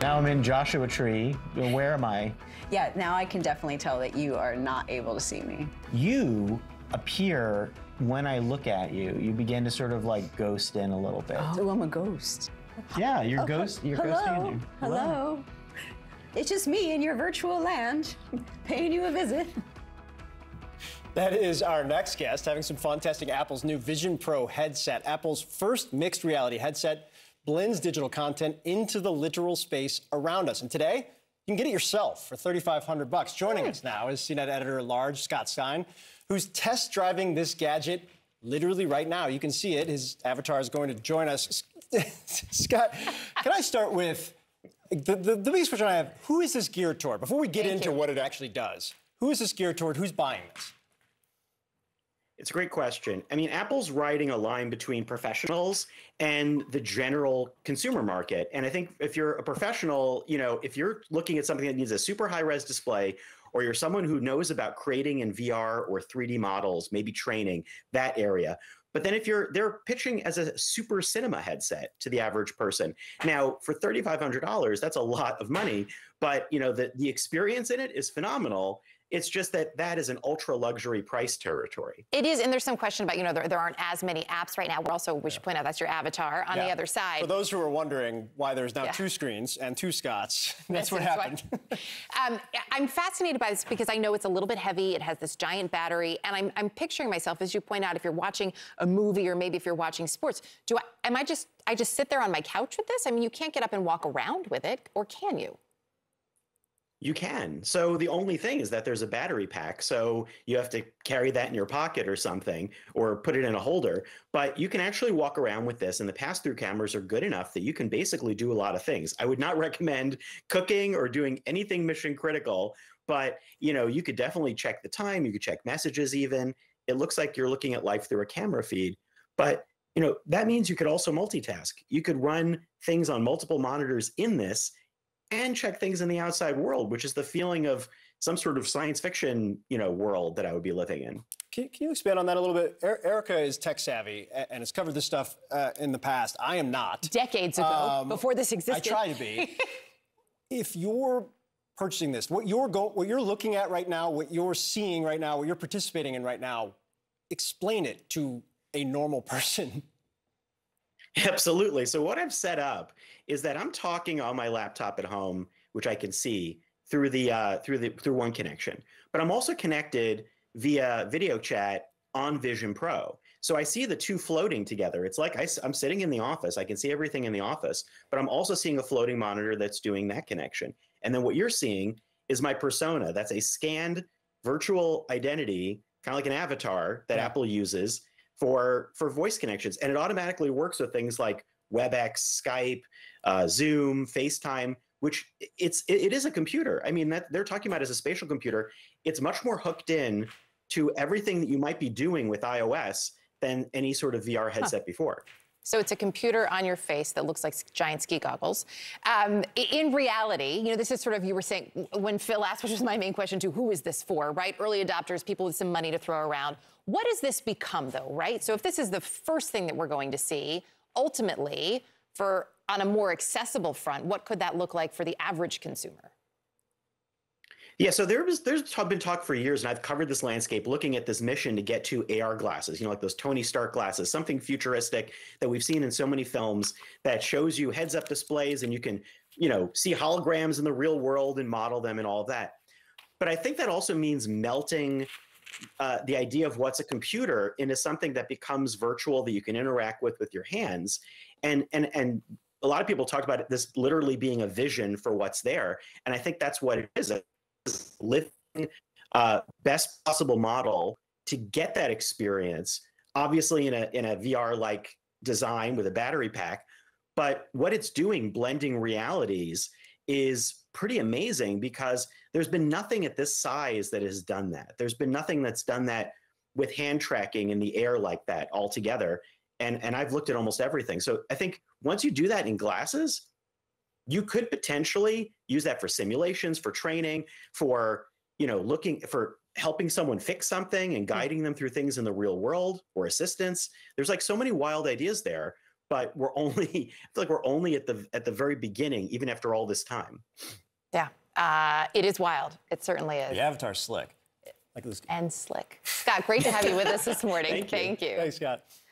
Now I'm in Joshua Tree. Where am I? Yeah, now I can definitely tell that you are not able to see me. You appear when I look at you. You begin to sort of like ghost in a little bit. Oh, I'm a ghost. Yeah, you're oh, ghost. You're Hello. ghosting in there. Hello. It's just me in your virtual land, paying you a visit. That is our next guest, having some fun testing Apple's new Vision Pro headset. Apple's first mixed reality headset blends digital content into the literal space around us. And today, you can get it yourself for 3,500 bucks. Joining hmm. us now is CNET editor at large Scott Stein, who's test driving this gadget literally right now. You can see it. His avatar is going to join us. Scott, can I start with the, the, the biggest question I have? Who is this geared toward? Before we get Thank into you. what it actually does, who is this geared toward? Who's buying this? It's a great question. I mean, Apple's riding a line between professionals and the general consumer market. And I think if you're a professional, you know, if you're looking at something that needs a super high res display, or you're someone who knows about creating in VR or 3D models, maybe training that area. But then if you're they're pitching as a super cinema headset to the average person. Now, for $3500, that's a lot of money, but you know, the the experience in it is phenomenal. It's just that that is an ultra luxury price territory. It is, and there's some question about, you know, there, there aren't as many apps right now. We're also, we should point out that's your avatar on the other side. For those who are wondering why there's now Yeah. two screens and two Scotts, that's This what is happened. um, I'm fascinated by this because I know it's a little bit heavy. It has this giant battery, and I'm, I'm picturing myself, as you point out, if you're watching a movie or maybe if you're watching sports, do I, am I just, I just sit there on my couch with this? I mean, you can't get up and walk around with it, or can you? You can. So the only thing is that there's a battery pack. So you have to carry that in your pocket or something or put it in a holder. But you can actually walk around with this, and the pass through cameras are good enough that you can basically do a lot of things. I would not recommend cooking or doing anything mission critical, but you know, you could definitely check the time, you could check messages even. It looks like you're looking at life through a camera feed. But you know, that means you could also multitask. You could run things on multiple monitors in this and check things in the outside world, which is the feeling of some sort of science fiction, you know, world that I would be living in. Can, can you expand on that a little bit? Er- Erica is tech savvy and has covered this stuff uh, in the past. I am not. Decades ago, Um, before this existed. I try to be. if you're purchasing this, what you're go- what you're looking at right now, what you're seeing right now, what you're participating in right now, explain it to a normal person. Absolutely. So what I've set up is that I'm talking on my laptop at home, which I can see through the uh, through the through one connection. But I'm also connected via video chat on Vision Pro. So I see the two floating together. It's like I, am sitting in the office. I can see everything in the office, but I'm also seeing a floating monitor that's doing that connection. And then what you're seeing is my persona. That's a scanned virtual identity, kind of like an avatar that Yeah. Apple uses for for voice connections, and it automatically works with things like WebEx, Skype, uh, Zoom, FaceTime. Which it's it, it is a computer. I mean that they're talking about as a spatial computer. It's much more hooked in to everything that you might be doing with iOS than any sort of VR headset before. So it's a computer on your face that looks like giant ski goggles. Um, in reality, you know, this is sort of you were saying when Phil asked, which was my main question too, who is this for, right? Early adopters, people with some money to throw around. What does this become though, right? So if this is the first thing that we're going to see, ultimately, for on a more accessible front, what could that look like for the average consumer? Yeah, so there was there's been talk for years, and I've covered this landscape looking at this mission to get to AR glasses, you know, like those Tony Stark glasses, something futuristic that we've seen in so many films that shows you heads-up displays and you can, you know, see holograms in the real world and model them and all that. But I think that also means melting uh, the idea of what's a computer into something that becomes virtual that you can interact with with your hands, and and and a lot of people talked about this literally being a vision for what's there, and I think that's what it is living uh, best possible model to get that experience. Obviously, in a in a VR like design with a battery pack, but what it's doing, blending realities, is pretty amazing because there's been nothing at this size that has done that. There's been nothing that's done that with hand tracking in the air like that altogether. And and I've looked at almost everything. So I think once you do that in glasses, you could potentially use that for simulations for training for you know looking for helping someone fix something and guiding them through things in the real world or assistance there's like so many wild ideas there but we're only I feel like we're only at the at the very beginning, even after all this time. Yeah, uh, it is wild. It certainly is. The Avatar's slick. Like this. And slick. Scott, great to have you with us this morning. Thank you. Thank you. Thanks, Scott.